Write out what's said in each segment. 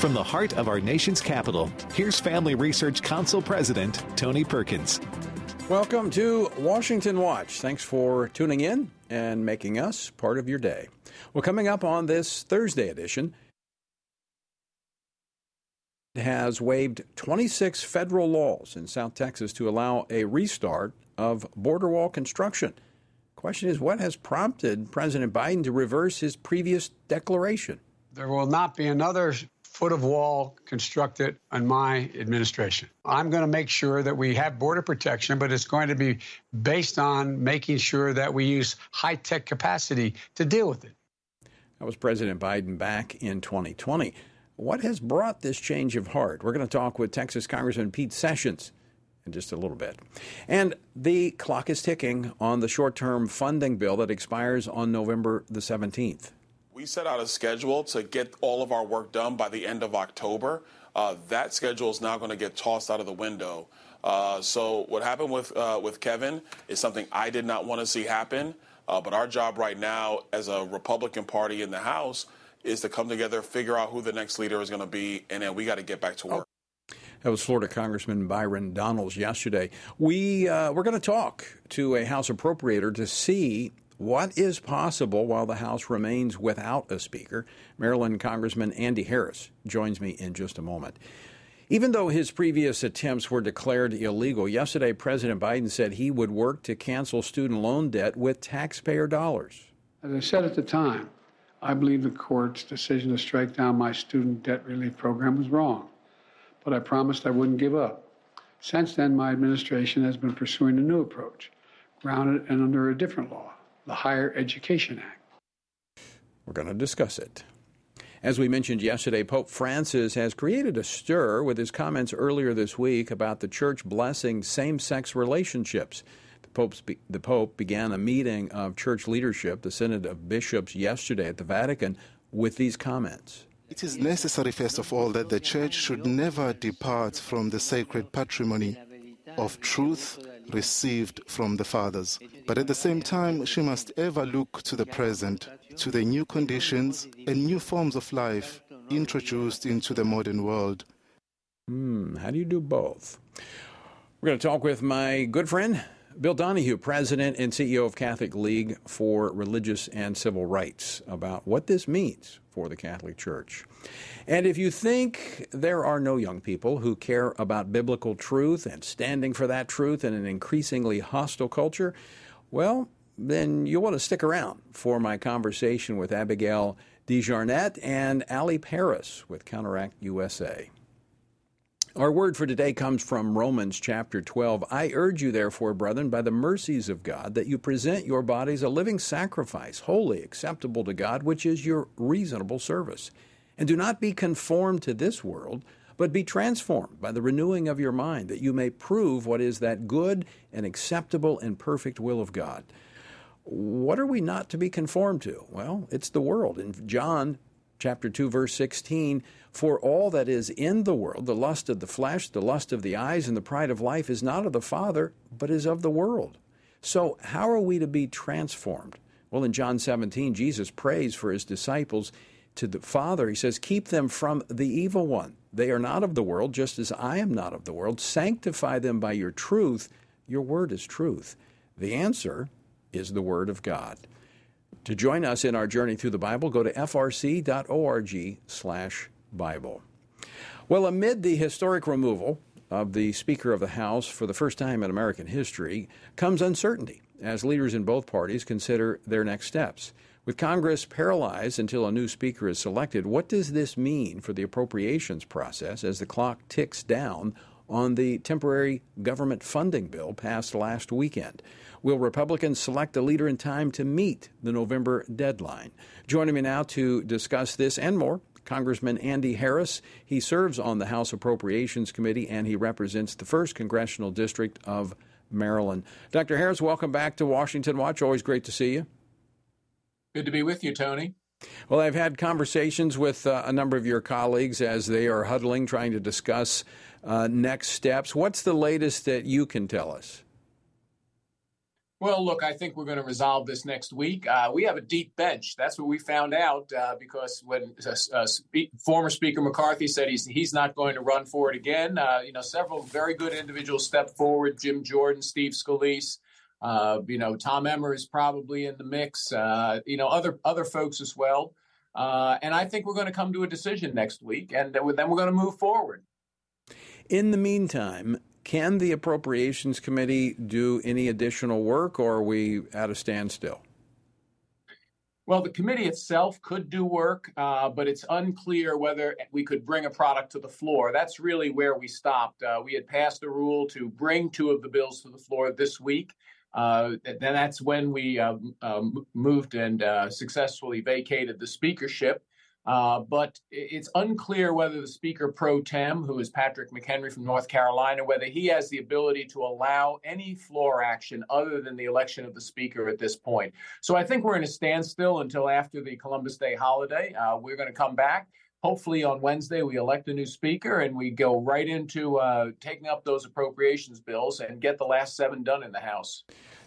From the heart of our nation's capital, here's Family Research Council President Tony Perkins. Welcome to Washington Watch. Thanks for tuning in and making us part of your day. Well, coming up on this Thursday edition, has waived 26 federal laws in South Texas to allow a restart of border wall construction. Question is, what has prompted President Biden to reverse his previous declaration? There will not be another foot of wall constructed on my administration. I'm going to make sure that we have border protection, but it's going to be based on making sure that we use high tech capacity to deal with it. That was President Biden back in 2020. What has brought this change of heart? We're going to talk with Texas Congressman Pete Sessions in just a little bit. And the clock is ticking on the short term funding bill that expires on November the 17th. We set out a schedule to get all of our work done by the end of October. Uh, that schedule is now going to get tossed out of the window. Uh, so what happened with uh, with Kevin is something I did not want to see happen. Uh, but our job right now, as a Republican Party in the House, is to come together, figure out who the next leader is going to be, and then we got to get back to work. That was Florida Congressman Byron Donalds yesterday. We uh, we're going to talk to a House appropriator to see what is possible while the House remains without a Speaker? Maryland Congressman Andy Harris joins me in just a moment. Even though his previous attempts were declared illegal, yesterday President Biden said he would work to cancel student loan debt with taxpayer dollars. As I said at the time, I believe the court's decision to strike down my student debt relief program was wrong, but I promised I wouldn't give up. Since then, my administration has been pursuing a new approach, grounded and under a different law the Higher Education Act. We're going to discuss it. As we mentioned yesterday, Pope Francis has created a stir with his comments earlier this week about the church blessing same sex relationships. The, the Pope began a meeting of church leadership, the Synod of Bishops, yesterday at the Vatican with these comments. It is necessary, first of all, that the church should never depart from the sacred patrimony of truth received from the fathers. But at the same time, she must ever look to the present, to the new conditions and new forms of life introduced into the modern world. Hmm, how do you do both? We're going to talk with my good friend, Bill Donohue, President and CEO of Catholic League for Religious and Civil Rights, about what this means for the Catholic Church. And if you think there are no young people who care about biblical truth and standing for that truth in an increasingly hostile culture, well, then you'll want to stick around for my conversation with Abigail DeJarnatt and Allie Paris with Counteract USA. Our word for today comes from Romans chapter 12. I urge you, therefore, brethren, by the mercies of God, that you present your bodies a living sacrifice, holy, acceptable to God, which is your reasonable service. And do not be conformed to this world, but be transformed by the renewing of your mind, that you may prove what is that good and acceptable and perfect will of God. What are we not to be conformed to? Well, it's the world. In John chapter 2 verse 16 for all that is in the world the lust of the flesh the lust of the eyes and the pride of life is not of the father but is of the world so how are we to be transformed well in John 17 Jesus prays for his disciples to the father. He says keep them from the evil one. They are not of the world just as I am not of the world. Sanctify them by your truth. Your word is truth. The answer is the word of God. To join us in our journey through the Bible, go to frc.org/bible. Well, amid the historic removal of the Speaker of the House for the first time in American history comes uncertainty as leaders in both parties consider their next steps. With Congress paralyzed until a new Speaker is selected, what does this mean for the appropriations process as the clock ticks down on the temporary government funding bill passed last weekend? Will Republicans select a leader in time to meet the November deadline? Joining me now to discuss this and more, Congressman Andy Harris. He serves on the House Appropriations Committee and he represents the 1st Congressional District of Maryland. Dr. Harris, welcome back to Washington Watch. Always great to see you. Good to be with you, Tony. Well, I've had conversations with uh, a number of your colleagues as they are huddling, trying to discuss uh, next steps. What's the latest that you can tell us? Well, look, I think we're going to resolve this next week. Uh, we have a deep bench. That's what we found out uh, because when uh, uh spe- former Speaker McCarthy said he's he's not going to run for it again, uh, you know, several very good individuals stepped forward: Jim Jordan, Steve Scalise. Uh, you know, Tom Emmer is probably in the mix. you know, other other folks as well. and I think we're going to come to a decision next week, and then we're going to move forward. In the meantime, can the Appropriations Committee do any additional work, or are we at a standstill? Well, the committee itself could do work, uh, but it's unclear whether we could bring a product to the floor. That's really where we stopped. Uh, we had passed a rule to bring two of the bills to the floor this week. Uh, then that's when we uh, moved and uh, successfully vacated the speakership. Uh, but it's unclear whether the Speaker pro tem, who is Patrick McHenry from North Carolina, whether he has the ability to allow any floor action other than the election of the Speaker at this point. So I think we're in a standstill until after the Columbus Day holiday. Uh, we're going to come back. Hopefully on Wednesday we elect a new speaker and we go right into uh, taking up those appropriations bills and get the last seven done in the House.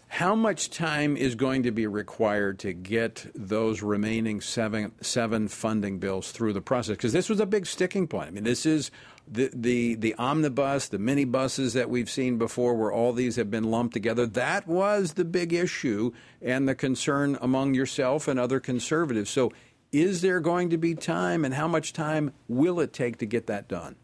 How much time is going to be required to get those remaining seven seven funding bills through the process? Because this was a big sticking point. I mean, this is the the the omnibus, the mini buses that we've seen before, where all these have been lumped together. That was the big issue and the concern among yourself and other conservatives. So, is there going to be time, and how much time will it take to get that done?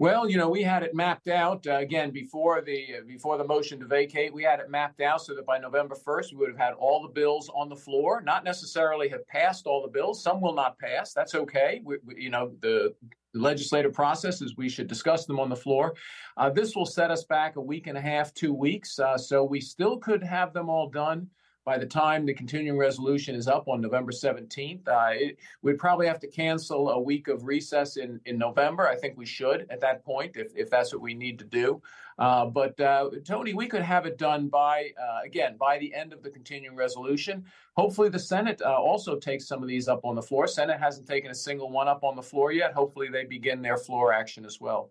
Well, you know, we had it mapped out uh, again before the uh, before the motion to vacate. We had it mapped out so that by November 1st, we would have had all the bills on the floor. Not necessarily have passed all the bills. Some will not pass. That's okay. We, we, you know, the, the legislative process is we should discuss them on the floor. Uh, this will set us back a week and a half, two weeks. Uh, so we still could have them all done by the time the continuing resolution is up on November 17th. Uh, it, we'd probably have to cancel a week of recess in, in November. I think we should at that point, if, if that's what we need to do. Uh, but uh, Tony, we could have it done by, uh, again, by the end of the continuing resolution. Hopefully, the Senate uh, also takes some of these up on the floor. Senate hasn't taken a single one up on the floor yet. Hopefully, they begin their floor action as well.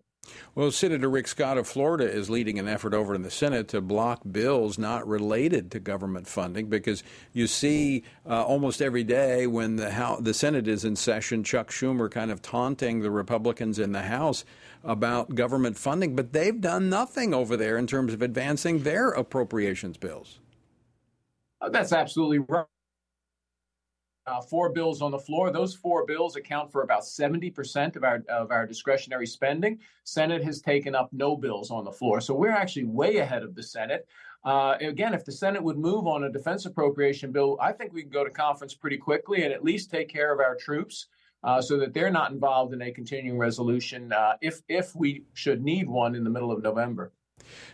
Well, Senator Rick Scott of Florida is leading an effort over in the Senate to block bills not related to government funding because you see uh, almost every day when the House, the Senate is in session, Chuck Schumer kind of taunting the Republicans in the House about government funding, but they've done nothing over there in terms of advancing their appropriations bills. Uh, that's absolutely right uh, four bills on the floor. Those four bills account for about 70% of our, of our discretionary spending. Senate has taken up no bills on the floor. So we're actually way ahead of the Senate. Uh, again, if the Senate would move on a defense appropriation bill, I think we can go to conference pretty quickly and at least take care of our troops. Uh, so that they're not involved in a continuing resolution uh, if if we should need one in the middle of November.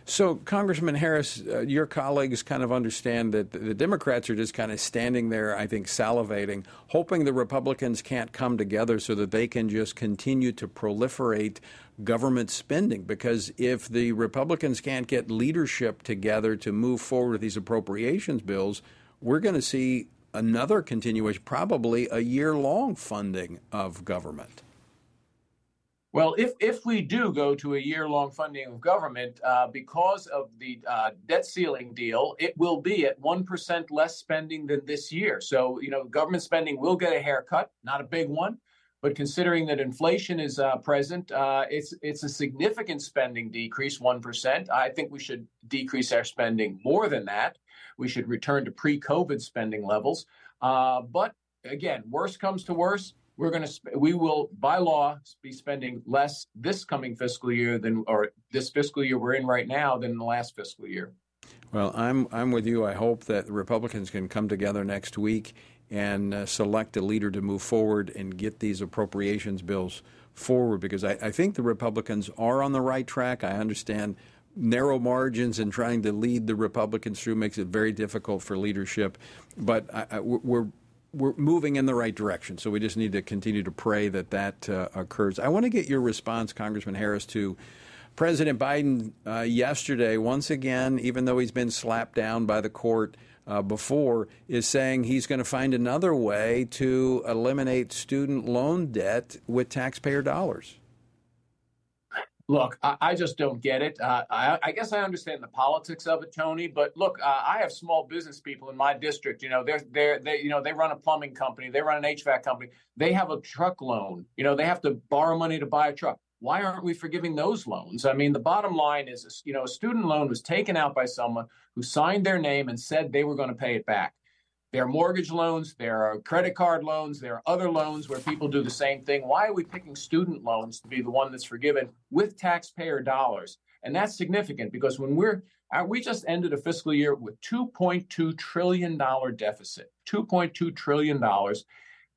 So, Congressman Harris, uh, your colleagues kind of understand that the Democrats are just kind of standing there, I think, salivating, hoping the Republicans can't come together so that they can just continue to proliferate government spending. Because if the Republicans can't get leadership together to move forward with these appropriations bills, we're going to see another continuation, probably a year long funding of government. Well, if, if we do go to a year long funding of government uh, because of the uh, debt ceiling deal, it will be at 1% less spending than this year. So, you know, government spending will get a haircut, not a big one. But considering that inflation is uh, present, uh, it's it's a significant spending decrease, one percent. I think we should decrease our spending more than that. We should return to pre-COVID spending levels. Uh, but again, worse comes to worst, we're going to we will by law be spending less this coming fiscal year than or this fiscal year we're in right now than the last fiscal year. Well, I'm I'm with you. I hope that the Republicans can come together next week and uh, select a leader to move forward and get these appropriations bills forward because I, I think the Republicans are on the right track. I understand narrow margins and trying to lead the Republicans through makes it very difficult for leadership. But I, I, we're we're moving in the right direction. So we just need to continue to pray that that uh, occurs. I want to get your response, Congressman Harris, to President Biden uh, yesterday. Once again, even though he's been slapped down by the court uh, before, is saying he's going to find another way to eliminate student loan debt with taxpayer dollars. Look, I, I, just don't get it. Uh, I, I, guess I understand the politics of it, Tony. But look, uh, I have small business people in my district. You know, they're they're they you know they run a plumbing company, they run an HVAC company. They have a truck loan. You know, they have to borrow money to buy a truck. Why aren't we forgiving those loans? I mean, the bottom line is, you know, a student loan was taken out by someone who signed their name and said they were going to pay it back. There are mortgage loans, there are credit card loans, there are other loans where people do the same thing. Why are we picking student loans to be the one that's forgiven with taxpayer dollars? And that's significant because when we're uh, we just ended a fiscal year with 2.2 trillion dollar deficit, 2.2 trillion dollars,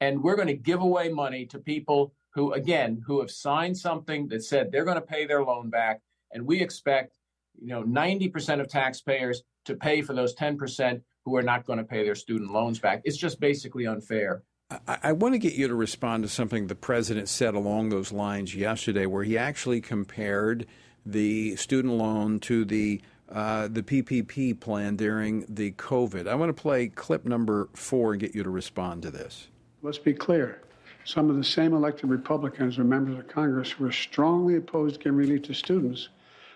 and we're going to give away money to people who again who have signed something that said they're going to pay their loan back and we expect you know 90% of taxpayers to pay for those 10% who are not going to pay their student loans back. It's just basically unfair. I, I, want to get you to respond to something the president said along those lines yesterday, where he actually compared the student loan to the uh, the PPP plan during the COVID. I want to play clip number four and get you to respond to this. Let's be clear. Some of the same elected Republicans or members of Congress who were strongly opposed to giving relief to students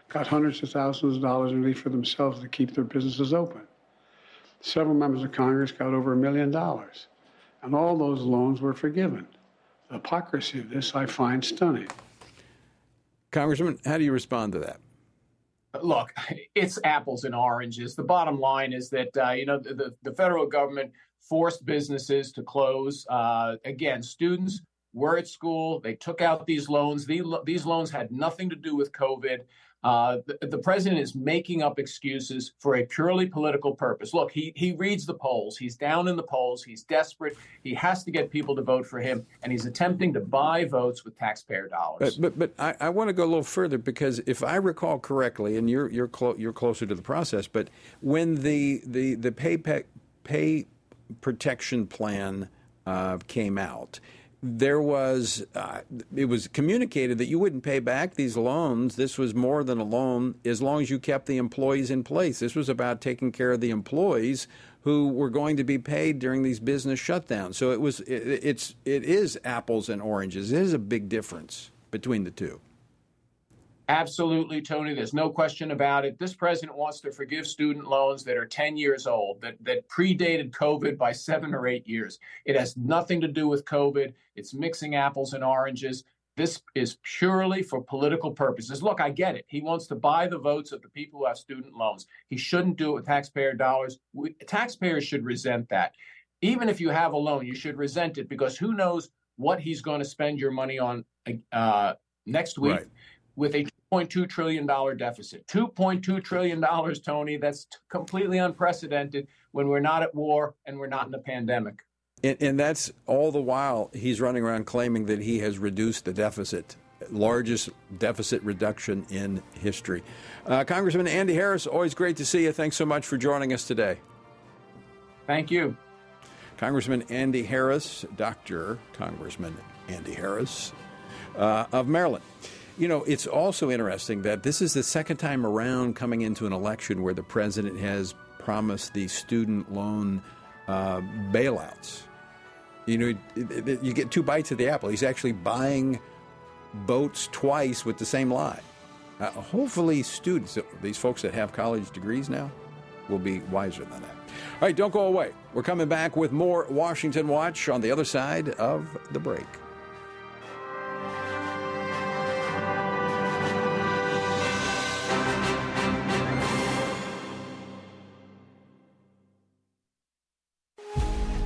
got hundreds of thousands of dollars in relief for themselves to keep their businesses open. Several members of Congress got over a million dollars, and all those loans were forgiven. The hypocrisy of this I find stunning. Congressman, how do you respond to that? Look, it's apples and oranges. The bottom line is that uh, you know the, the federal government forced businesses to close. Uh, again, students were at school. They took out these loans. These, these loans had nothing to do with COVID. Uh, the, the, president is making up excuses for a purely political purpose. Look, he, he reads the polls. He's down in the polls. He's desperate. He has to get people to vote for him, and he's attempting to buy votes with taxpayer dollars. But but, but I, I want to go a little further because if I recall correctly, and you're you're clo- you're closer to the process, but when the the the pay pay, pay protection plan uh, came out there was uh, it was communicated that you wouldn't pay back these loans. This was more than a loan as long as you kept the employees in place. This was about taking care of the employees who were going to be paid during these business shutdowns. So it was it, it's it is apples and oranges. It is a big difference between the two. Absolutely, Tony. There's no question about it. This president wants to forgive student loans that are 10 years old, that, that predated COVID by seven or eight years. It has nothing to do with COVID. It's mixing apples and oranges. This is purely for political purposes. Look, I get it. He wants to buy the votes of the people who have student loans. He shouldn't do it with taxpayer dollars. We, taxpayers should resent that. Even if you have a loan, you should resent it because who knows what he's going to spend your money on uh, next week. Right with a $2.2 trillion deficit. $2.2 trillion, Tony, that's t- completely unprecedented when we're not at war and we're not in a pandemic. And, and, that's all the while he's running around claiming that he has reduced the deficit, largest deficit reduction in history. Uh, Congressman Andy Harris, always great to see you. Thanks so much for joining us today. Thank you. Congressman Andy Harris, Dr. Congressman Andy Harris uh, of Maryland. You know, it's also interesting that this is the second time around coming into an election where the president has promised the student loan uh, bailouts. You know, you get two bites of the apple. He's actually buying boats twice with the same lie. Uh, hopefully, students, these folks that have college degrees now, will be wiser than that. All right, don't go away. We're coming back with more Washington Watch on the other side of the break.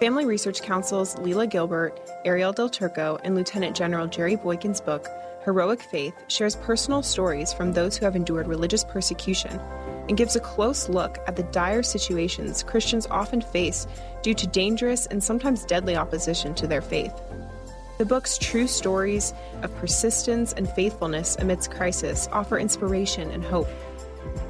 Family Research Council's Lela Gilbert, Ariel Del Turco, and Lieutenant General Jerry Boykin's book, Heroic Faith, shares personal stories from those who have endured religious persecution and gives a close look at the dire situations Christians often face due to dangerous and sometimes deadly opposition to their faith. The book's true stories of persistence and faithfulness amidst crisis offer inspiration and hope.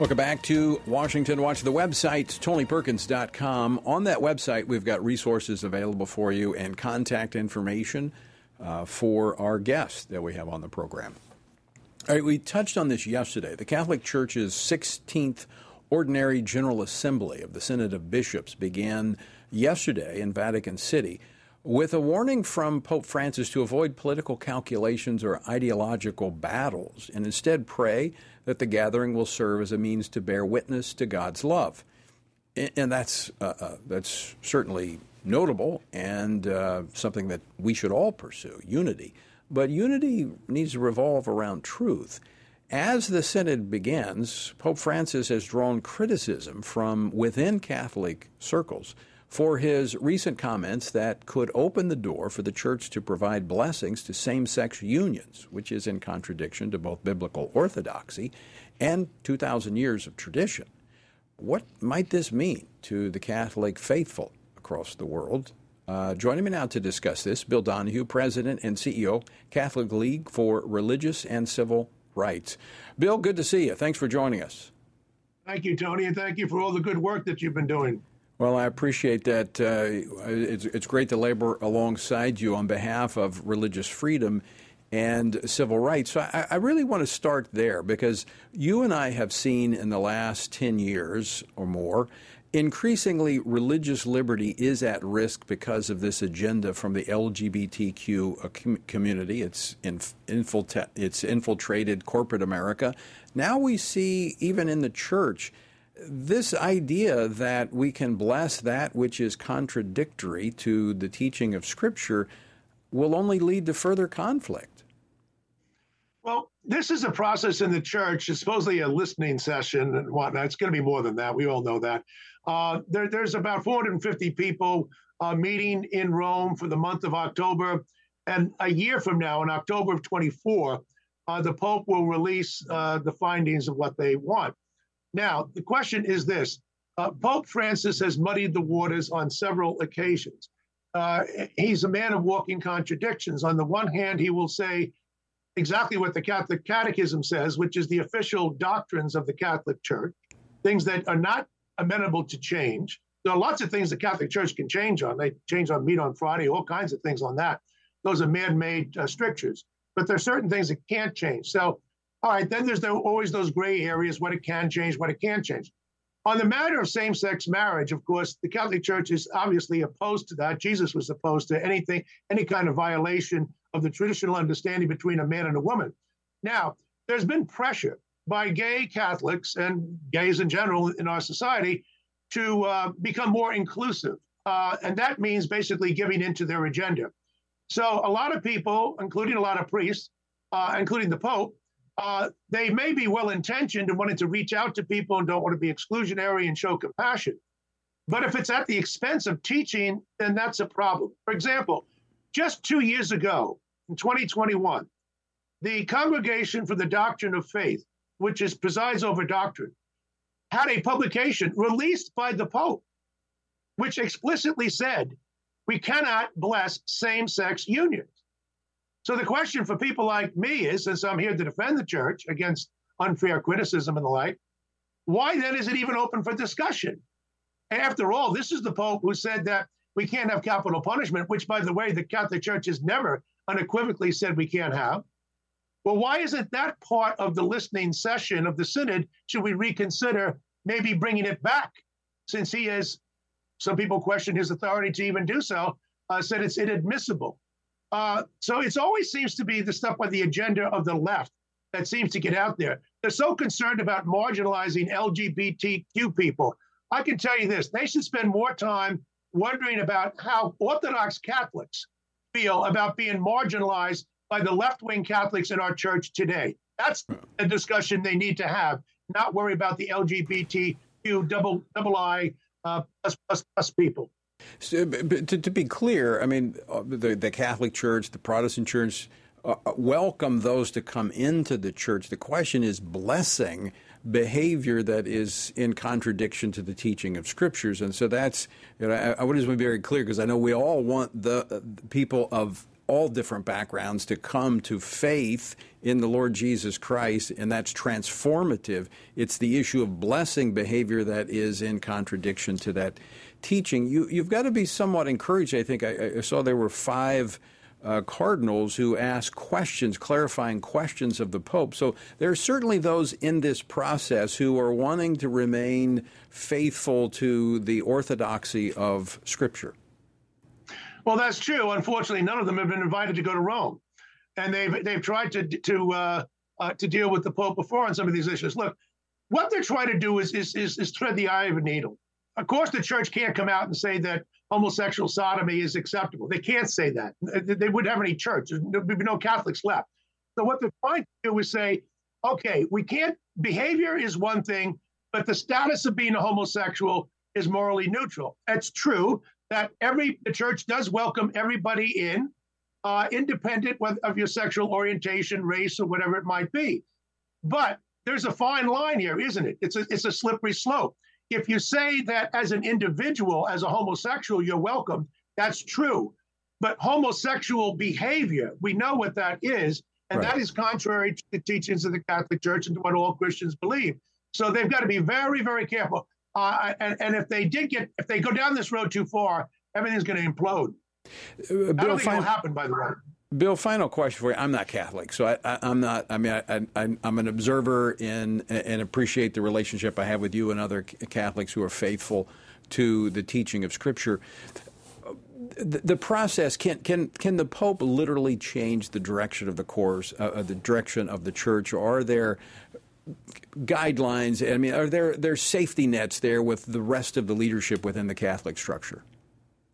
Welcome back to Washington Watch. The website, TonyPerkins.com. On that website, we've got resources available for you and contact information uh, for our guests that we have on the program. All right, we touched on this yesterday. The Catholic Church's 16th Ordinary General Assembly of the Synod of Bishops began yesterday in Vatican City with a warning from Pope Francis to avoid political calculations or ideological battles and instead pray that the gathering will serve as a means to bear witness to God's love. And that's, uh, uh, that's certainly notable and uh, something that we should all pursue unity. But unity needs to revolve around truth. As the Synod begins, Pope Francis has drawn criticism from within Catholic circles for his recent comments that could open the door for the church to provide blessings to same sex unions, which is in contradiction to both biblical orthodoxy and 2,000 years of tradition. What might this mean to the Catholic faithful across the world? Uh, joining me now to discuss this, Bill Donohue, President and CEO, Catholic League for Religious and Civil Rights. Bill, good to see you. Thanks for joining us. Thank you, Tony, and thank you for all the good work that you've been doing. Well, I appreciate that. Uh, it's, it's great to labor alongside you on behalf of religious freedom and civil rights. So I, I, really want to start there because you and I have seen in the last 10 years or more, increasingly religious liberty is at risk because of this agenda from the LGBTQ uh, community. It's, infiltra- it's infiltrated corporate America. Now we see, even in the church, this idea that we can bless that which is contradictory to the teaching of Scripture will only lead to further conflict. Well, this is a process in the church. It's supposedly a listening session and whatnot. It's going to be more than that. We all know that. Uh, there, there's about 450 people uh, meeting in Rome for the month of October. And a year from now, in October of 24, uh, the Pope will release uh, the findings of what they want. Now, the question is this uh, Pope Francis has muddied the waters on several occasions. Uh, he's a man of walking contradictions. On the one hand, he will say exactly what the Catholic Catechism says, which is the official doctrines of the Catholic Church, things that are not amenable to change. There are lots of things the Catholic Church can change on. They change on meat on Friday, all kinds of things on that. those are man-made uh, strictures. But there are certain things that can't change. So, all right, then there's the, always those gray areas: what it can change, what it can't change. On the matter of same-sex marriage, of course, the Catholic Church is obviously opposed to that. Jesus was opposed to anything, any kind of violation of the traditional understanding between a man and a woman. Now, there's been pressure by gay Catholics and gays in general in our society to uh, become more inclusive. Uh, and that means basically giving into their agenda. So a lot of people, including a lot of priests, uh, including the Pope, uh, they may be well intentioned and wanting to reach out to people and don't want to be exclusionary and show compassion. But if it's at the expense of teaching, then that's a problem. For example, just two years ago, in 2021, the Congregation for the Doctrine of Faith, which is presides over doctrine, had a publication released by the Pope, which explicitly said we cannot bless same sex unions. So the question for people like me is, since I'm here to defend the church against unfair criticism and the like, why then is it even open for discussion? After all, this is the Pope who said that we can't have capital punishment, which, by the way, the Catholic Church has never unequivocally said we can't have. Well, why isn't that part of the listening session of the Synod? Should we reconsider maybe bringing it back, since he has, some people question his authority to even do so, uh, said it's inadmissible. Uh, so it always seems to be the stuff on the agenda of the left that seems to get out there. They're so concerned about marginalizing LGBTQ people. I can tell you this they should spend more time wondering about how Orthodox Catholics feel about being marginalized by the left wing Catholics in our church today. That's a discussion they need to have, not worry about the LGBTQ double, double I uh, plus, plus, plus people. So, to, to, be clear, I mean, uh, the, the Catholic Church, the Protestant Church, uh, uh, welcome those to come into the church. The question is blessing behavior that is in contradiction to the teaching of scriptures. And so that's, you know, I, I want to be very clear because I know we all want the, uh, the people of all different backgrounds to come to faith in the Lord Jesus Christ, and that's transformative. It's the issue of blessing behavior that is in contradiction to that teaching. You, you've got to be somewhat encouraged. I think I, I saw there were five. Uh, cardinals who ask questions, clarifying questions of the Pope. So there are certainly those in this process who are wanting to remain faithful to the orthodoxy of Scripture. Well, that's true. Unfortunately, none of them have been invited to go to Rome, and they've they've tried to to uh, uh, to deal with the Pope before on some of these issues. Look, what they're trying to do is is is, is thread the eye of a needle. Of course, the church can't come out and say that homosexual sodomy is acceptable. They can't say that. They wouldn't have any church. There'd be no Catholics left. So what they're trying to do is say, okay, we can't. Behavior is one thing, but the status of being a homosexual is morally neutral. That's true that every the church does welcome everybody in, uh, independent of your sexual orientation, race, or whatever it might be. But there's a fine line here, isn't it? It's a it's a slippery slope. If you say that as an individual, as a homosexual, you're welcome, that's true. But homosexual behavior, we know what that is, and right. that is contrary to the teachings of the Catholic Church and to what all Christians believe. So they've got to be very, very careful. Uh, and, and if they did get, if they go down this road too far, everything's going to implode. Uh, Bill, I don't think it'll happen, by the way. Bill, final question for you. I'm not Catholic, so I, am not. I mean, I, am an observer in, and appreciate the relationship I have with you and other Catholics who are faithful to the teaching of Scripture. The, the process can can can the Pope literally change the direction of the course, uh, the direction of the Church, or are there guidelines? I mean, are there there safety nets there with the rest of the leadership within the Catholic structure?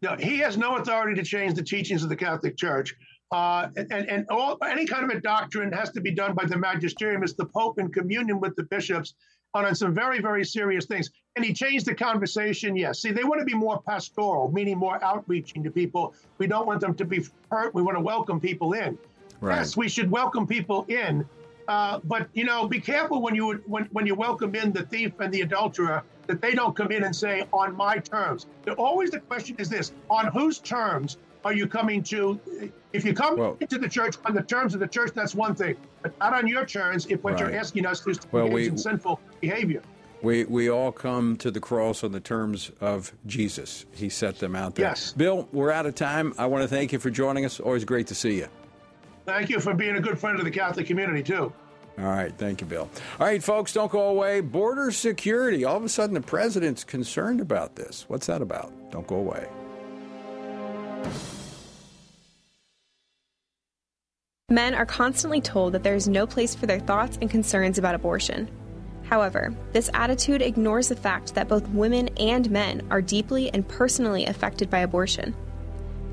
No, he has no authority to change the teachings of the Catholic Church. Uh, and and all, any kind of a doctrine has to be done by the magisterium. It's the Pope in communion with the bishops on, on some very, very serious things. And he changed the conversation, yes. See, they want to be more pastoral, meaning more outreaching to people. We don't want them to be hurt. We want to welcome people in. Right. Yes, we should welcome people in, uh, but you know, be careful when you when when you welcome in the thief and the adulterer that they don't come in and say on my terms. They're always the question is this: on whose terms are you coming to? If you come well, into the church on the terms of the church, that's one thing, but not on your terms. If what right. you're asking us is to well, engage we, in sinful behavior. We, we all come to the cross on the terms of Jesus. He set them out there. Yes. Bill, we're out of time. I want to thank you for joining us. Always great to see you. Thank you for being a good friend of the Catholic community, too. All right. Thank you, Bill. All right, folks, don't go away. Border security. All of a sudden, the president's concerned about this. What's that about? Don't go away. Men are constantly told that there is no place for their thoughts and concerns about abortion. However, this attitude ignores the fact that both women and men are deeply and personally affected by abortion.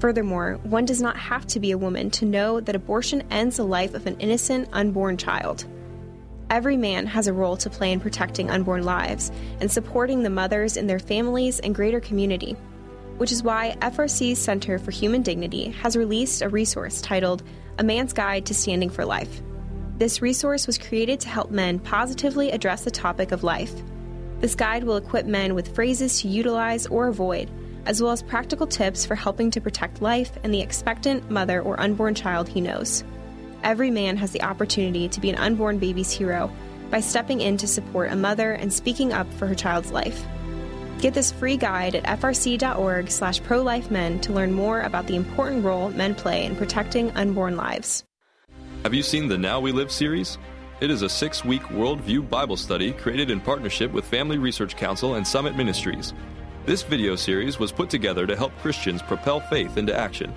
Furthermore, one does not have to be a woman to know that abortion ends the life of an innocent, unborn child. Every man has a role to play in protecting unborn lives and supporting the mothers in their families and greater community, which is why FRC's Center for Human Dignity has released a resource titled A Man's Guide to Standing for Life. This resource was created to help men positively address the topic of life. This guide will equip men with phrases to utilize or avoid, as well as practical tips for helping to protect life and the expectant mother or unborn child he knows. Every man has the opportunity to be an unborn baby's hero by stepping in to support a mother and speaking up for her child's life. Get this free guide at frc.org slash pro-life-men to learn more about the important role men play in protecting unborn lives. Have you seen the Now We Live series? It is a six week worldview Bible study created in partnership with Family Research Council and Summit Ministries. This video series was put together to help Christians propel faith into action.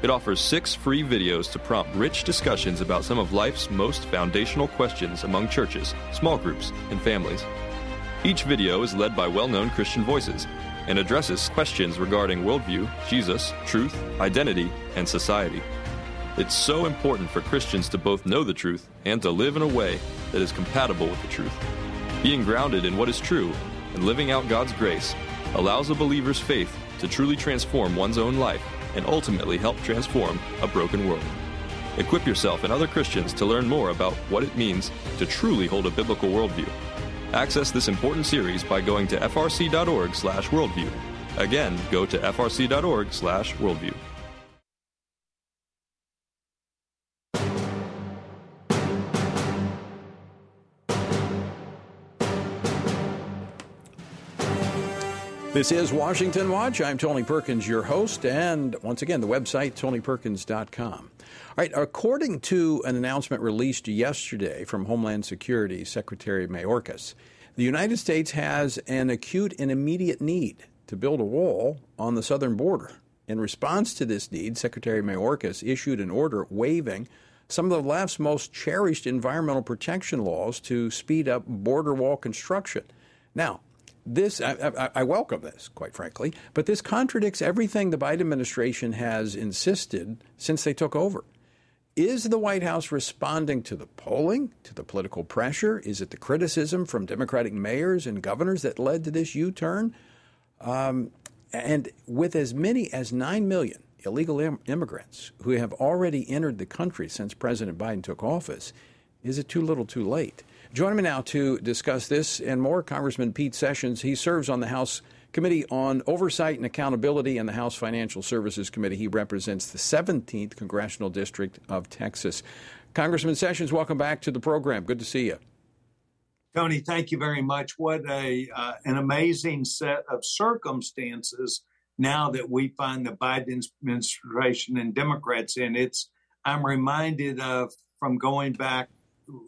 It offers six free videos to prompt rich discussions about some of life's most foundational questions among churches, small groups, and families. Each video is led by well known Christian voices and addresses questions regarding worldview, Jesus, truth, identity, and society. It's so important for Christians to both know the truth and to live in a way that is compatible with the truth. Being grounded in what is true and living out God's grace allows a believer's faith to truly transform one's own life and ultimately help transform a broken world. Equip yourself and other Christians to learn more about what it means to truly hold a biblical worldview. Access this important series by going to frc.org/worldview. Again, go to frc.org/worldview. This is Washington Watch. I'm Tony Perkins, your host, and once again, the website, tonyperkins.com. All right, according to an announcement released yesterday from Homeland Security Secretary Mayorkas, the United States has an acute and immediate need to build a wall on the southern border. In response to this need, Secretary Mayorkas issued an order waiving some of the left's most cherished environmental protection laws to speed up border wall construction. Now, this I, I, welcome this, quite frankly, but this contradicts everything the Biden administration has insisted since they took over. Is the White House responding to the polling, to the political pressure? Is it the criticism from Democratic mayors and governors that led to this U turn? Um, and with as many as 9 million illegal Im- immigrants who have already entered the country since President Biden took office, is it too little too late? Joining me now to discuss this and more, Congressman Pete Sessions. He serves on the House Committee on Oversight and Accountability and the House Financial Services Committee. He represents the 17th Congressional District of Texas. Congressman Sessions, welcome back to the program. Good to see you. Tony, thank you very much. What a uh, an amazing set of circumstances now that we find the Biden administration and Democrats in. It's I'm reminded of from going back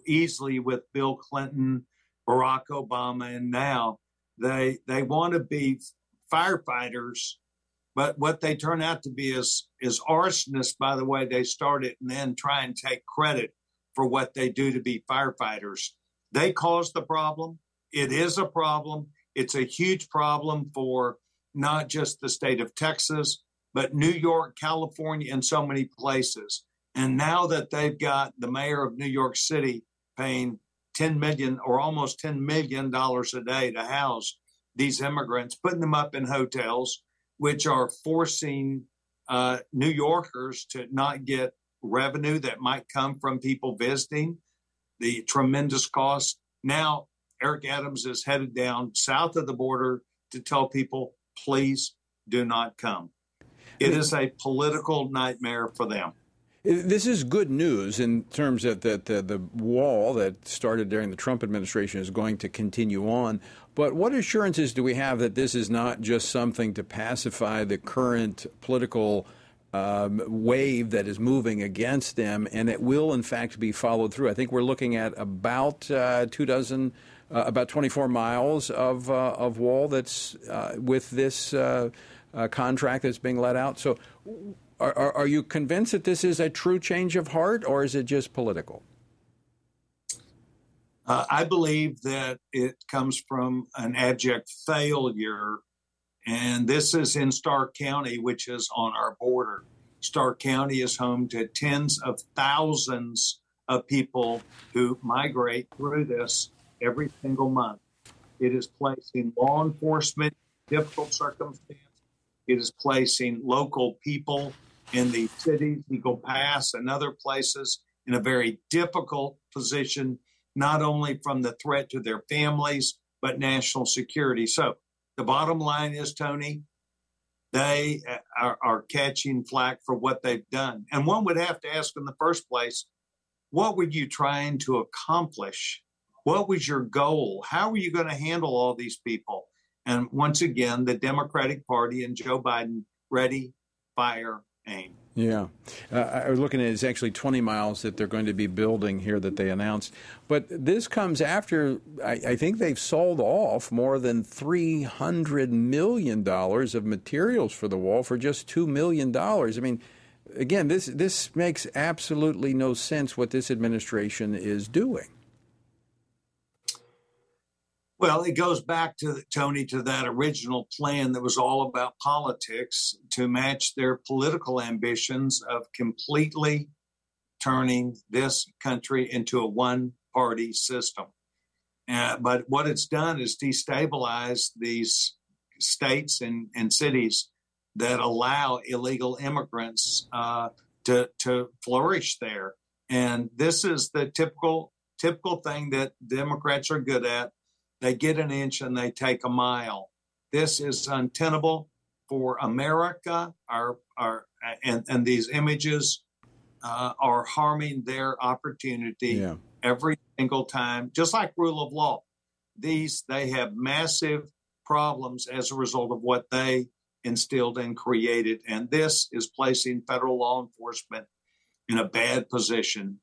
easily with Bill Clinton, Barack Obama, and now they they want to be firefighters, but what they turn out to be is is arsonists by the way they start it and then try and take credit for what they do to be firefighters. They caused the problem. It is a problem. It's a huge problem for not just the state of Texas, but New York, California, and so many places. And now that they've got the mayor of New York City paying 10 million or almost 10 million dollars a day to house these immigrants, putting them up in hotels, which are forcing uh, New Yorkers to not get revenue that might come from people visiting, the tremendous cost. Now, Eric Adams is headed down south of the border to tell people, please do not come. It is a political nightmare for them. This is good news in terms of that the, the wall that started during the Trump administration is going to continue on. But what assurances do we have that this is not just something to pacify the current political um, wave that is moving against them, and it will in fact be followed through? I think we're looking at about uh, two dozen, uh, about 24 miles of uh, of wall that's uh, with this uh, uh, contract that's being let out. So are, are, are you convinced that this is a true change of heart, or is it just political? Uh, I believe that it comes from an abject failure, and this is in Starr County, which is on our border. Starr County is home to tens of thousands of people who migrate through this every single month. It is placing law enforcement in difficult circumstances. It is placing local people in the cities, Eagle Pass, and other places in a very difficult position, not only from the threat to their families, but national security. So the bottom line is, Tony, they uh, are, are, catching flack for what they've done. And one would have to ask in the first place, what were you trying to accomplish? What was your goal? How were you going to handle all these people? And once again, the Democratic Party and Joe Biden ready, fire, aim. Yeah. Uh, I was looking at it, it's actually 20 miles that they're going to be building here that they announced. But this comes after, I, I think they've sold off more than $300 million of materials for the wall for just $2 million. I mean, again, this, this makes absolutely no sense what this administration is doing. Well, it goes back to Tony to that original plan that was all about politics to match their political ambitions of completely turning this country into a one party system. Uh, but what it's done is destabilize these states and, and cities that allow illegal immigrants uh, to, to flourish there. And this is the typical typical thing that Democrats are good at they get an inch and they take a mile. This is untenable for America. Our, our, and, and these images uh, are harming their opportunity yeah. every single time, just like rule of law. These, they have massive problems as a result of what they instilled and created. And this is placing federal law enforcement in a bad position.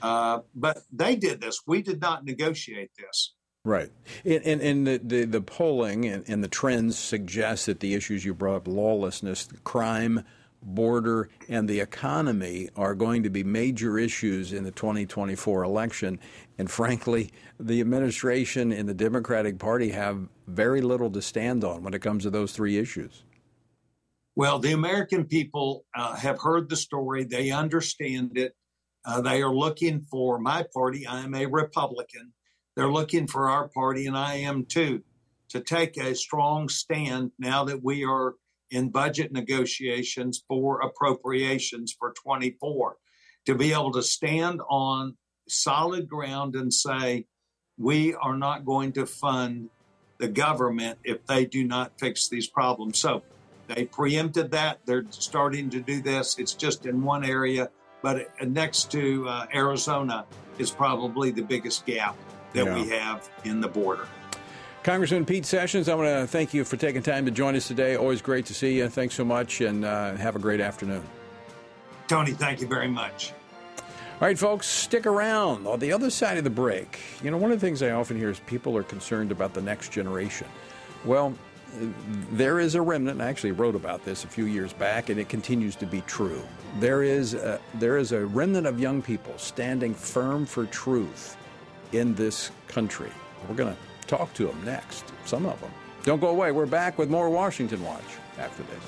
Uh, but they did this. We did not negotiate this. Right. And, and, the, the, the, polling and, and, the trends suggest that the issues you brought up, lawlessness, crime, border, and the economy, are going to be major issues in the 2024 election. And frankly, the administration and the Democratic Party have very little to stand on when it comes to those three issues. Well, the American people uh, have heard the story, they understand it. Uh, they are looking for my party. I am a Republican they're looking for our party, and I am too, to take a strong stand now that we are in budget negotiations for appropriations for 24, to be able to stand on solid ground and say, we are not going to fund the government if they do not fix these problems. So they preempted that. They're starting to do this. It's just in one area, but next to uh, Arizona is probably the biggest gap that yeah. we have in the border. Congressman Pete Sessions, I want to thank you for taking time to join us today. Always great to see you. Thanks so much, and uh, have a great afternoon. Tony, thank you very much. All right, folks, stick around. On the other side of the break, you know, one of the things I often hear is people are concerned about the next generation. Well, there is a remnant. I actually wrote about this a few years back, and it continues to be true. There is a, there is a remnant of young people standing firm for truth in this country. We're going to talk to them next, some of them. Don't go away. We're back with more Washington Watch after this.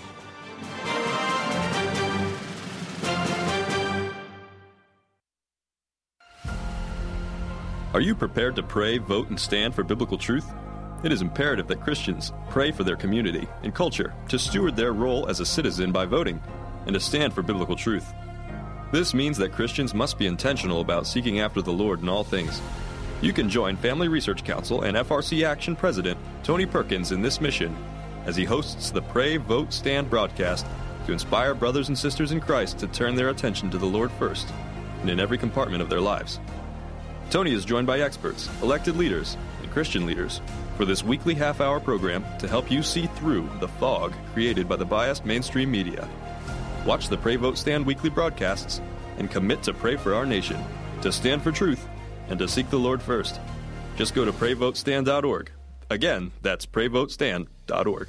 Are you prepared to pray, vote, and stand for biblical truth? It is imperative that Christians pray for their community and culture to steward their role as a citizen by voting and to stand for biblical truth. This means that Christians must be intentional about seeking after the Lord in all things you can join Family Research Council and FRC Action President Tony Perkins in this mission as he hosts the Pray, Vote, Stand broadcast to inspire brothers and sisters in Christ to turn their attention to the Lord first and in every compartment of their lives. Tony is joined by experts, elected leaders, and Christian leaders for this weekly half hour program to help you see through the fog created by the biased mainstream media. Watch the Pray Vote Stand weekly broadcasts and commit to pray for our nation, to stand for truth, and to seek the Lord first. Just go to prayvotestand.org. Again, that's prayvotestand.org.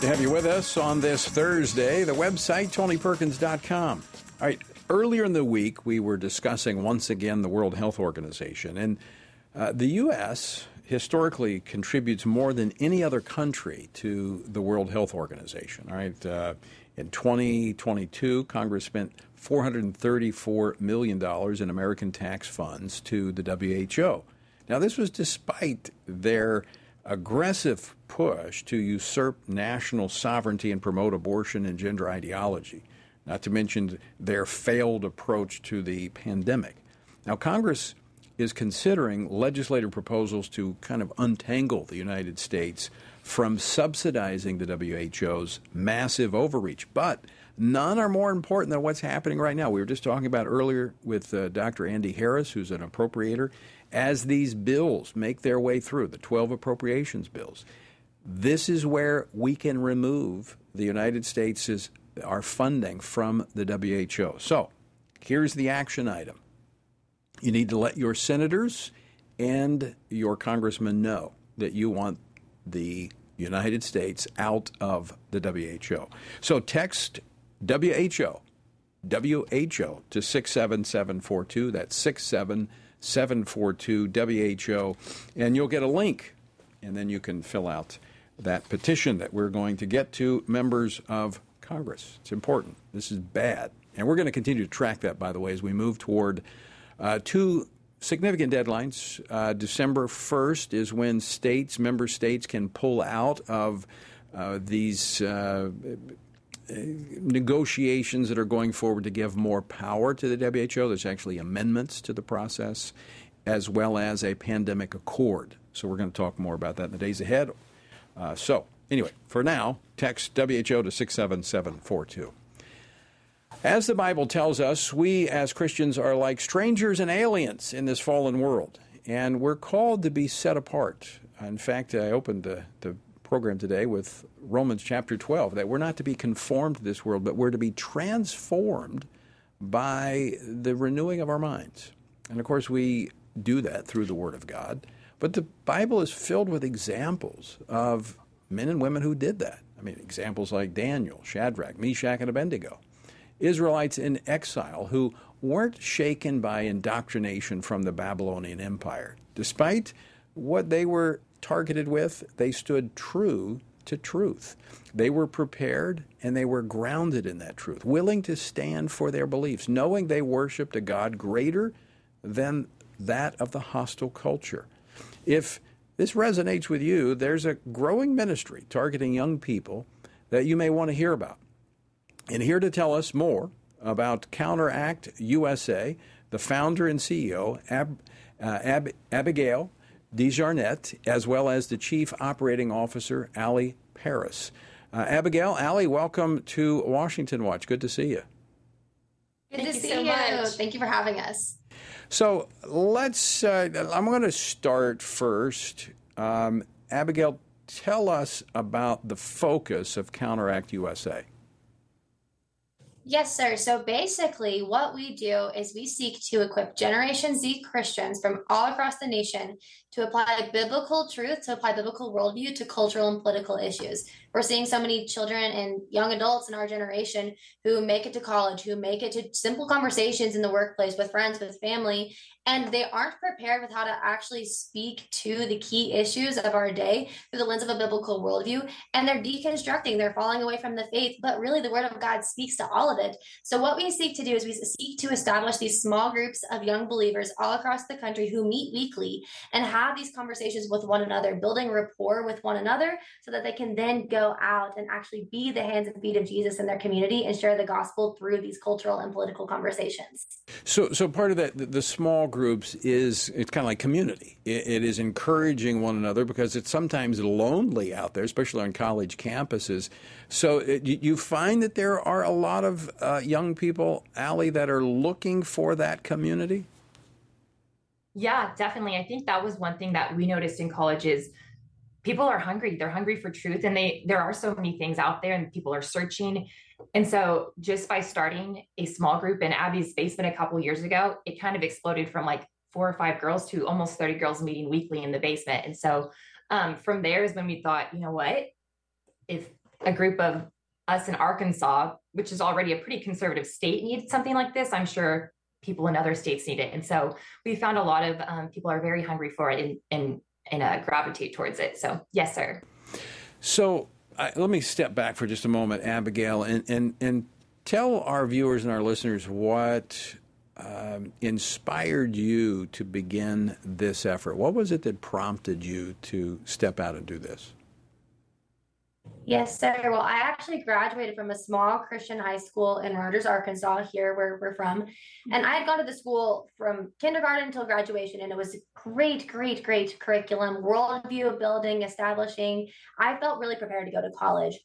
To have you with us on this Thursday. The website, TonyPerkins.com. All right, earlier in the week, we were discussing once again the World Health Organization. And uh, the U.S. historically contributes more than any other country to the World Health Organization. All right, uh, in 2022, Congress spent $434 million in American tax funds to the WHO. Now, this was despite their aggressive push to usurp national sovereignty and promote abortion and gender ideology, not to mention their failed approach to the pandemic. Now, Congress is considering legislative proposals to kind of untangle the United States from subsidizing the WHO's massive overreach. But none are more important than what's happening right now. We were just talking about earlier with uh, Dr. Andy Harris, who's an appropriator as these bills make their way through, the 12 appropriations bills, this is where we can remove the United States' our funding from the WHO. So here's the action item. You need to let your senators and your congressmen know that you want the United States out of the WHO. So text WHO, WHO to 67742. That's 67742. 742 WHO, and you'll get a link, and then you can fill out that petition that we're going to get to members of Congress. It's important. This is bad. And we're going to continue to track that, by the way, as we move toward uh, two significant deadlines. Uh, December 1st is when states, member states, can pull out of uh, these uh, negotiations that are going forward to give more power to the WHO. There's actually amendments to the process, as well as a pandemic accord. So we're going to talk more about that in the days ahead. Uh, so, anyway, for now, text WHO to 67742. As the Bible tells us, we as Christians are like strangers and aliens in this fallen world, and we're called to be set apart. In fact, I opened the, the program today with Romans chapter 12 that we're not to be conformed to this world, but we're to be transformed by the renewing of our minds. And of course, we do that through the Word of God. But the Bible is filled with examples of men and women who did that. I mean, examples like Daniel, Shadrach, Meshach, and Abednego. Israelites in exile who weren't shaken by indoctrination from the Babylonian Empire. Despite what they were targeted with, they stood true to truth. They were prepared and they were grounded in that truth, willing to stand for their beliefs, knowing they worshiped a God greater than that of the hostile culture. If this resonates with you, there's a growing ministry targeting young people that you may want to hear about. And here to tell us more about Counteract USA, the founder and CEO, Ab, uh, Ab, Abigail DeJarnatt, as well as the Chief Operating Officer, Allie Paris. Uh, Abigail, Allie, welcome to Washington Watch. Good to see you. Good Thank to see you. So you. Thank you for having us. So let's, uh, I'm going to start first. Um, Abigail, tell us about the focus of Counteract USA. Yes, sir. So basically, what we do is we seek to equip Generation Z Christians from all across the nation to apply biblical truth, to apply biblical worldview to cultural and political issues. We're seeing so many children and young adults in our generation who make it to college, who make it to simple conversations in the workplace with friends, with family, and they aren't prepared with how to actually speak to the key issues of our day through the lens of a biblical worldview. And they're deconstructing, they're falling away from the faith, but really the word of God speaks to all of it. So, what we seek to do is we seek to establish these small groups of young believers all across the country who meet weekly and have these conversations with one another, building rapport with one another so that they can then go out and actually be the hands and feet of Jesus in their community and share the gospel through these cultural and political conversations. So, so part of that, the, the small groups is it's kind of like community. It, it is encouraging one another because it's sometimes lonely out there, especially on college campuses. So it, you find that there are a lot of uh, young people, Allie, that are looking for that community. Yeah, definitely. I think that was one thing that we noticed in colleges people are hungry. They're hungry for truth and they there are so many things out there and people are searching. And so just by starting a small group in abby's basement a couple years ago it kind of exploded from like four or five girls to almost 30 girls meeting weekly in the basement. And so um, from there is when we thought you know what? If a group of us in arkansas which is already a pretty conservative state needs something like this i'm sure people in other states need it. And so we found a lot of um, people are very hungry for it and, and and uh, gravitate towards it. So, yes, sir. So, let me step back for just a moment, Abigail, and and and tell our viewers and our listeners what um, inspired you to begin this effort. What was it that prompted you to step out and do this? Yes, sir. Well, I actually graduated from a small Christian high school in Rogers, Arkansas, here where we're from. Mm-hmm. And I had gone to the school from kindergarten until graduation, and it was great, great, great curriculum, worldview building, establishing. I felt really prepared to go to college.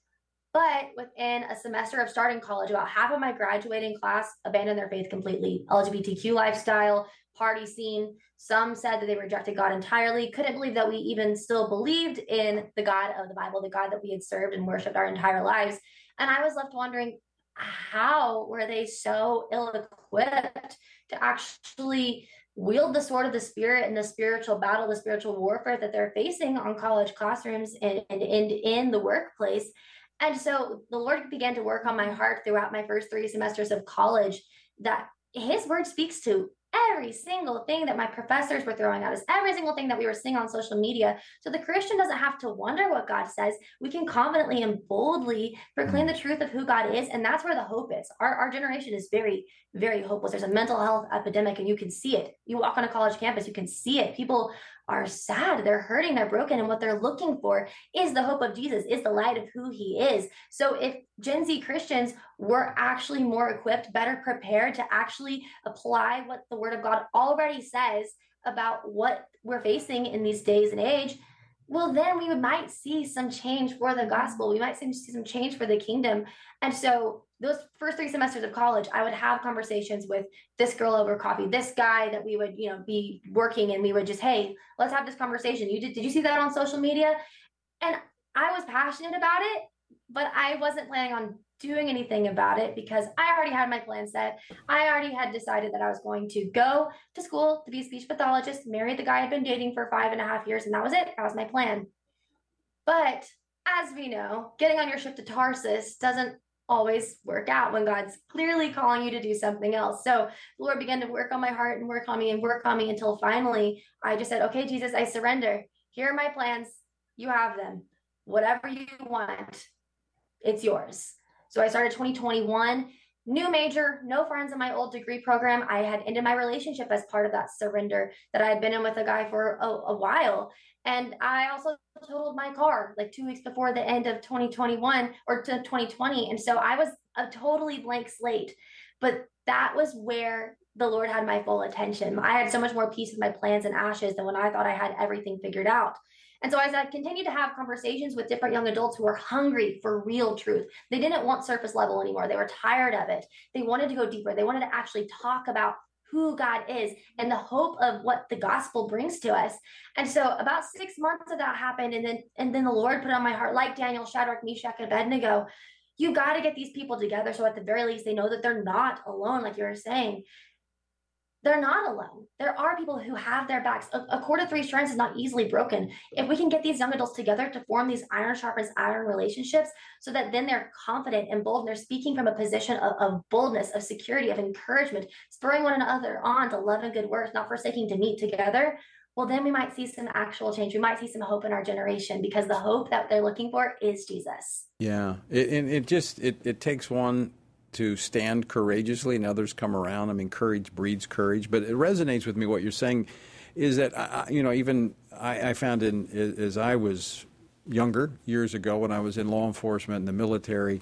But within a semester of starting college, about half of my graduating class abandoned their faith completely. LGBTQ lifestyle, party scene. Some said that they rejected God entirely, couldn't believe that we even still believed in the God of the Bible, the God that we had served and worshiped our entire lives. And I was left wondering, how were they so ill equipped to actually wield the sword of the spirit and the spiritual battle, the spiritual warfare that they're facing on college classrooms and, and, and in the workplace? And so the Lord began to work on my heart throughout my first three semesters of college that his word speaks to every single thing that my professors were throwing at us, every single thing that we were seeing on social media. So the Christian doesn't have to wonder what God says. We can confidently and boldly proclaim mm. the truth of who God is. And that's where the hope is. Our, our generation is very, very hopeless. There's a mental health epidemic, and you can see it. You walk on a college campus, you can see it. People are sad, they're hurting, they're broken, and what they're looking for is the hope of Jesus, is the light of who he is. So if Gen Z Christians were actually more equipped, better prepared to actually apply what the word of God already says about what we're facing in these days and age, well, then we might see some change for the gospel. We might see some change for the kingdom. And so those first three semesters of college, I would have conversations with this girl over coffee, this guy that we would, you know, be working and we would just, hey, let's have this conversation. You did did you see that on social media? And I was passionate about it, but I wasn't planning on doing anything about it because I already had my plan set. I already had decided that I was going to go to school to be a speech pathologist, marry the guy I'd been dating for five and a half years, and that was it. That was my plan. But as we know, getting on your ship to Tarsus doesn't always work out when God's clearly calling you to do something else. So the Lord began to work on my heart and work on me and work on me until finally I just said, okay, Jesus, I surrender. Here are my plans. You have them. Whatever you want, it's yours. So I started 2021, new major, no friends in my old degree program. I had ended my relationship as part of that surrender that I had been in with a guy for a, a while. And I also totaled my car like two weeks before the end of 2021 or to 2020. And so I was a totally blank slate. But that was where the Lord had my full attention. I had so much more peace with my plans and ashes than when I thought I had everything figured out. And so as I continued to have conversations with different young adults who were hungry for real truth, they didn't want surface level anymore. They were tired of it. They wanted to go deeper. They wanted to actually talk about who God is and the hope of what the gospel brings to us. And so about six months of that happened. And then and then the Lord put on my heart, like Daniel, Shadrach, Meshach, and Abednego, you got to get these people together. So at the very least, they know that they're not alone, like you were saying they're not alone. There are people who have their backs. A, a, cord of three strands is not easily broken. If we can get these young adults together to form these iron sharpens iron relationships so that then they're confident and bold and they're speaking from a position of, of boldness, of security, of encouragement, spurring one another on to love and good works, not forsaking to meet together, well, then we might see some actual change. We might see some hope in our generation because the hope that they're looking for is Jesus. Yeah. It, it, it just, it, it takes one to stand courageously and others come around. I mean, courage breeds courage. But it resonates with me what you're saying is that, I, you know, even I, I found in, as I was younger years ago when I was in law enforcement and the military,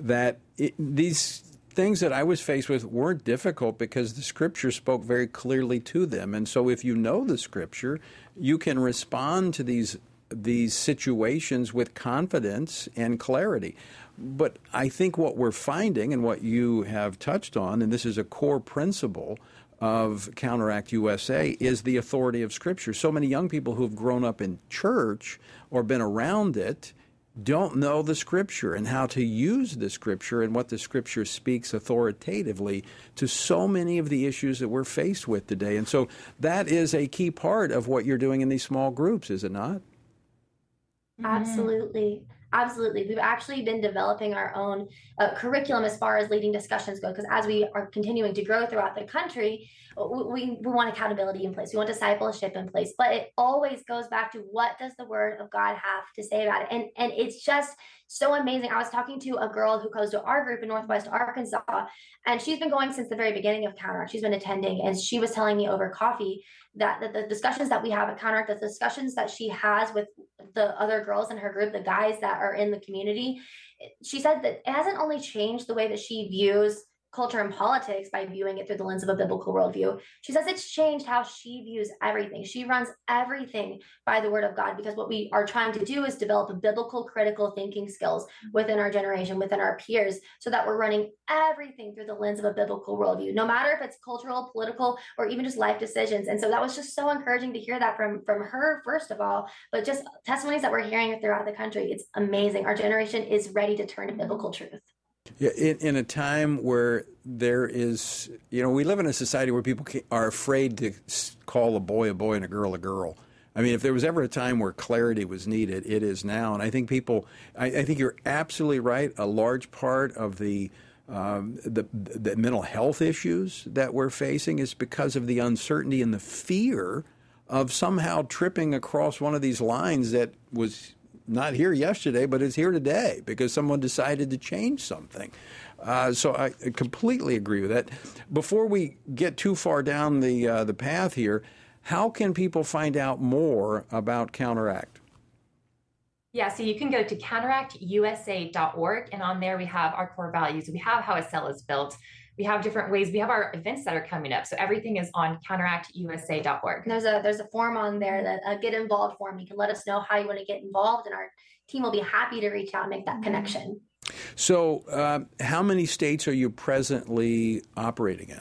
that it, these things that I was faced with weren't difficult because the scripture spoke very clearly to them. And so if you know the scripture, you can respond to these these situations with confidence and clarity. But I think what we're finding and what you have touched on, and this is a core principle of Counteract USA, is the authority of Scripture. So many young people who've grown up in church or been around it don't know the Scripture and how to use the Scripture and what the Scripture speaks authoritatively to so many of the issues that we're faced with today. And so that is a key part of what you're doing in these small groups, is it not? Absolutely. Absolutely. We've actually been developing our own uh, curriculum as far as leading discussions go, because as we are continuing to grow throughout the country, we, we want accountability in place. We want discipleship in place, but it always goes back to what does the word of God have to say about it? And, and it's just so amazing. I was talking to a girl who goes to our group in Northwest Arkansas, and she's been going since the very beginning of Counteract. She's been attending, and she was telling me over coffee that, that the discussions that we have at Counteract, the discussions that she has with the other girls in her group, the guys that are in the community, she said that it hasn't only changed the way that she views culture and politics by viewing it through the lens of a biblical worldview. She says it's changed how she views everything. She runs everything by the word of God because what we are trying to do is develop biblical critical thinking skills mm-hmm. within our generation, within our peers, so that we're running everything through the lens of a biblical worldview, no matter if it's cultural, political, or even just life decisions. And so that was just so encouraging to hear that from from her, first of all, but just testimonies that we're hearing throughout the country. It's amazing. Our generation is ready to turn to biblical truth. In, in, a time where there is, you know, we live in a society where people are afraid to call a boy a boy and a girl a girl. I mean, if there was ever a time where clarity was needed, it is now. And I think people, I, I think you're absolutely right. A large part of the, um, the, the mental health issues that we're facing is because of the uncertainty and the fear of somehow tripping across one of these lines that was not here yesterday, but it's here today because someone decided to change something. Uh, so I completely agree with that. Before we get too far down the uh, the path here, how can people find out more about Counteract? Yeah, so you can go to counteractusa.org, and on there we have our core values. We have how a cell is built we have different ways. We have our events that are coming up. So everything is on counteractusa.org. There's a there's a form on there that a get involved form. You can let us know how you want to get involved, and our team will be happy to reach out and make that mm-hmm. connection. So, um, how many states are you presently operating in?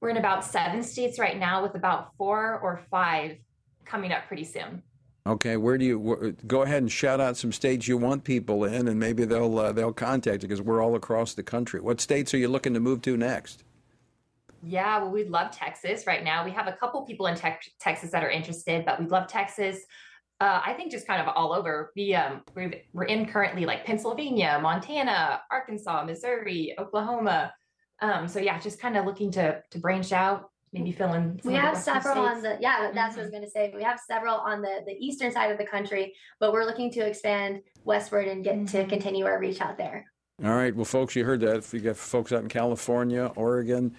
We're in about seven states right now, with about four or five coming up pretty soon. Okay, where do you go ahead and shout out some states you want people in, and maybe they'll uh, they'll contact you because we're all across the country. What states are you looking to move to next? Yeah, well, we'd love Texas right now. We have a couple people in te- Texas that are interested, but we'd love Texas. Uh, I think just kind of all over. We um we're, we're in currently like Pennsylvania, Montana, Arkansas, Missouri, Oklahoma. Um, so yeah, just kind of looking to to branch out maybe fill in. We have several on the yeah. That's mm-hmm. what I was mm-hmm. going to say. We have several on the the eastern side of the country, but we're looking to expand westward and get mm-hmm. to continue our reach out there. All right, well, folks, you heard that. If you got folks out in California, Oregon,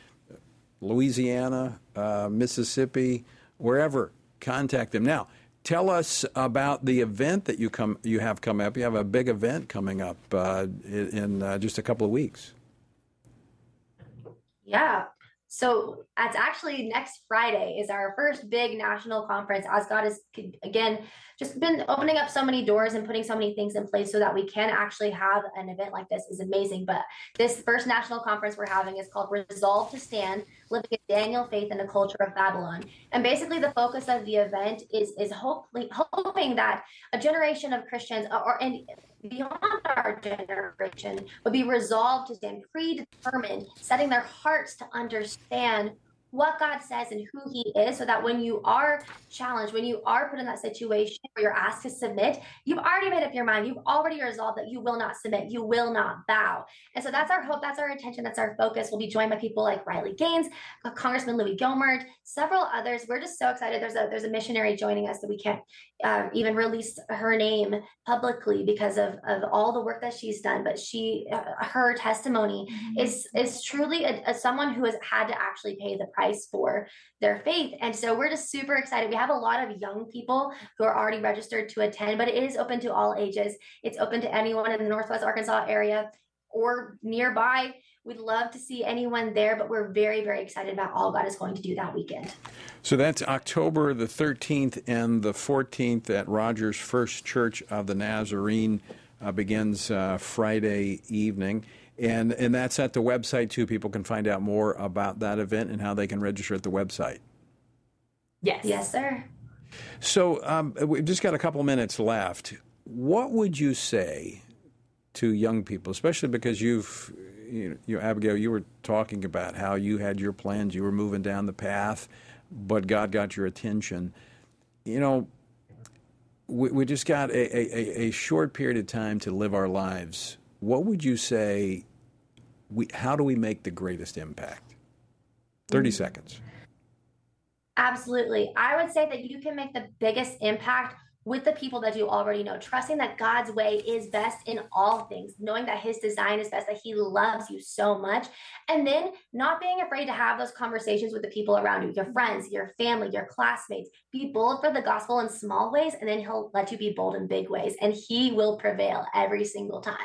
Louisiana, uh, Mississippi, wherever, contact them now. Tell us about the event that you come you have come up. You have a big event coming up uh, in, in uh, just a couple of weeks. Yeah, so it's actually next Friday is our first big national conference as God has again just been opening up so many doors and putting so many things in place so that we can actually have an event like this is amazing. But this first national conference we're having is called Resolve to Stand, Living a Daniel Faith in a Culture of Babylon. And basically the focus of the event is is hopefully hoping that a generation of Christians or and beyond our generation would be resolved to stand predetermined, setting their hearts to understand what God says and who He is, so that when you are challenged, when you are put in that situation where you're asked to submit, you've already made up your mind. You've already resolved that you will not submit, you will not bow. And so that's our hope, that's our intention, that's our focus. We'll be joined by people like Riley Gaines, uh, Congressman Louie Gohmert, several others. We're just so excited. There's a there's a missionary joining us that we can't uh, even release her name publicly because of of all the work that she's done. But she, uh, her testimony mm-hmm. is is truly a, a, someone who has had to actually pay the price price for their faith. And so we're just super excited. We have a lot of young people who are already registered to attend, but it is open to all ages. It's open to anyone in the Northwest Arkansas area or nearby. We'd love to see anyone there, but we're very, very excited about all God is going to do that weekend. So that's October the 13th and the 14th at Rogers First Church of the Nazarene. Uh, begins uh, Friday evening. And, and that's at the website too. People can find out more about that event and how they can register at the website. Yes. Yes, sir. So um, we've just got a couple minutes left. What would you say to young people, especially because you've, you, know, Abigail, you were talking about how you had your plans, you were moving down the path, but God got your attention. You know, we, we just got a, a, a short period of time to live our lives. What would you say we, how do we make the greatest impact? 30 mm-hmm. seconds. Absolutely. I would say that you can make the biggest impact with the people that you already know, trusting that God's way is best in all things, knowing that His design is best, that He loves you so much, and then not being afraid to have those conversations with the people around you, your friends, your family, your classmates. Be bold for the gospel in small ways, and then He'll let you be bold in big ways, and He will prevail every single time.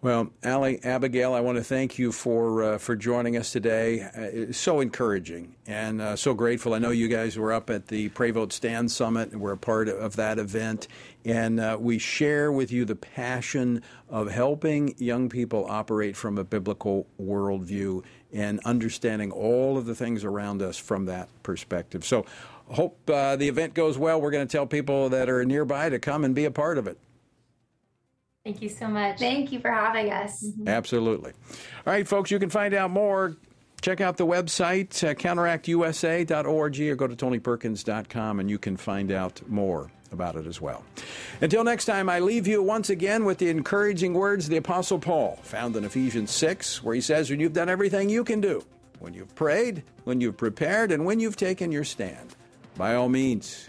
Well, Allie, Abigail, I want to thank you for uh, for joining us today. Uh, it's so encouraging and uh, so grateful. I know you guys were up at the Pray Vote Stand Summit and we're a part of that event. And uh, we share with you the passion of helping young people operate from a biblical worldview and understanding all of the things around us from that perspective. So, hope uh, the event goes well. We're going to tell people that are nearby to come and be a part of it. Thank you so much. Thank you for having us. Mm-hmm. Absolutely. All right, folks, you can find out more. Check out the website, uh, counteractusa.org, or go to tonyperkins.com and you can find out more about it as well. Until next time, I leave you once again with the encouraging words of the Apostle Paul, found in Ephesians 6, where he says, When you've done everything you can do, when you've prayed, when you've prepared, and when you've taken your stand, by all means,